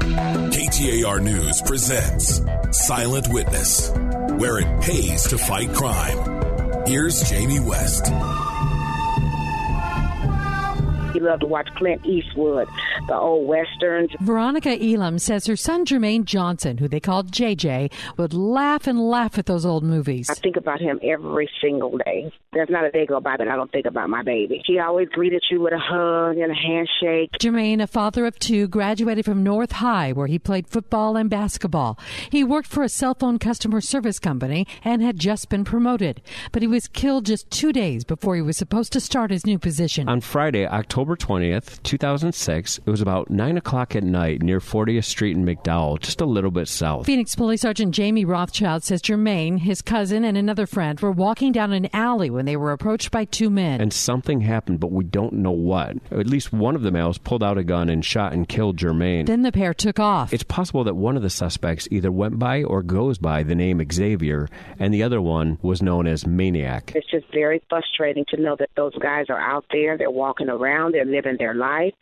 KTAR News presents Silent Witness, where it pays to fight crime. Here's Jamie West. He loved to watch Clint Eastwood, the old westerns. Veronica Elam says her son Jermaine Johnson, who they called JJ, would laugh and laugh at those old movies. I think about him every single day. There's not a day go by that I don't think about my baby. He always greeted you with a hug and a handshake. Jermaine, a father of two, graduated from North High, where he played football and basketball. He worked for a cell phone customer service company and had just been promoted. But he was killed just two days before he was supposed to start his new position. On Friday, October October 20th, 2006. It was about 9 o'clock at night near 40th Street in McDowell, just a little bit south. Phoenix Police Sergeant Jamie Rothschild says Jermaine, his cousin, and another friend were walking down an alley when they were approached by two men. And something happened, but we don't know what. At least one of the males pulled out a gun and shot and killed Jermaine. Then the pair took off. It's possible that one of the suspects either went by or goes by the name Xavier, and the other one was known as Maniac. It's just very frustrating to know that those guys are out there, they're walking around they're living their life,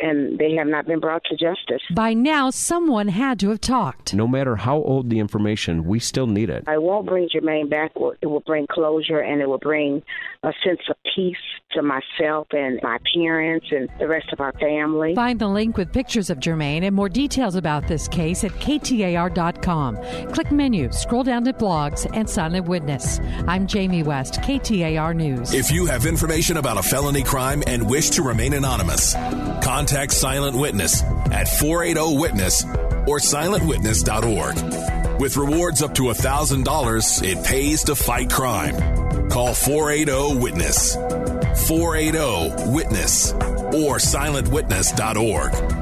and they have not been brought to justice. By now, someone had to have talked. No matter how old the information, we still need it. I won't bring Jermaine back. It will bring closure and it will bring a sense of peace to myself and my parents and the rest of our family. Find the link with pictures of Jermaine and more details about this case at KTAR.com. Click menu, scroll down to blogs, and silent witness. I'm Jamie West, KTAR News. If you have information about a felony crime and wish to remain anonymous, contact Silent Witness at 480 Witness or silentwitness.org. With rewards up to $1,000, it pays to fight crime. Call 480 Witness, 480 Witness, or silentwitness.org.